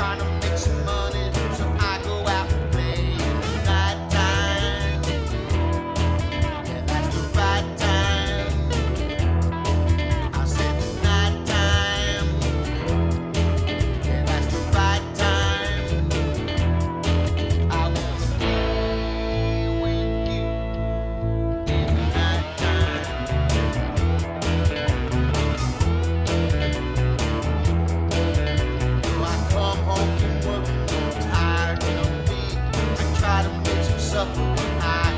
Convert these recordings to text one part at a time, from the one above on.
I'm trying to. up. I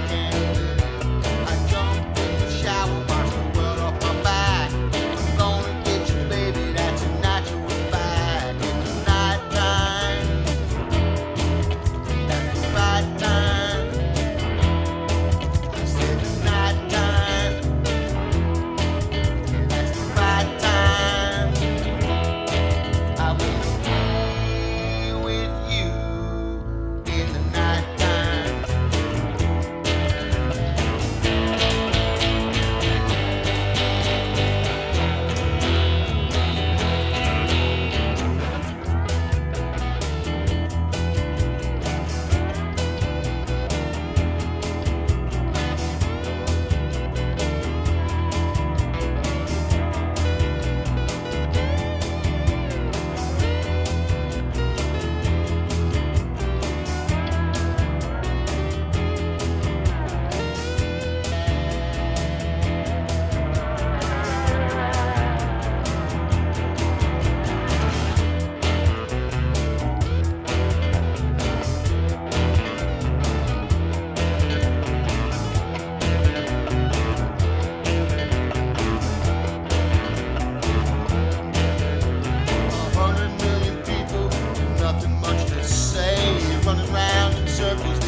to say. You're running around in circles.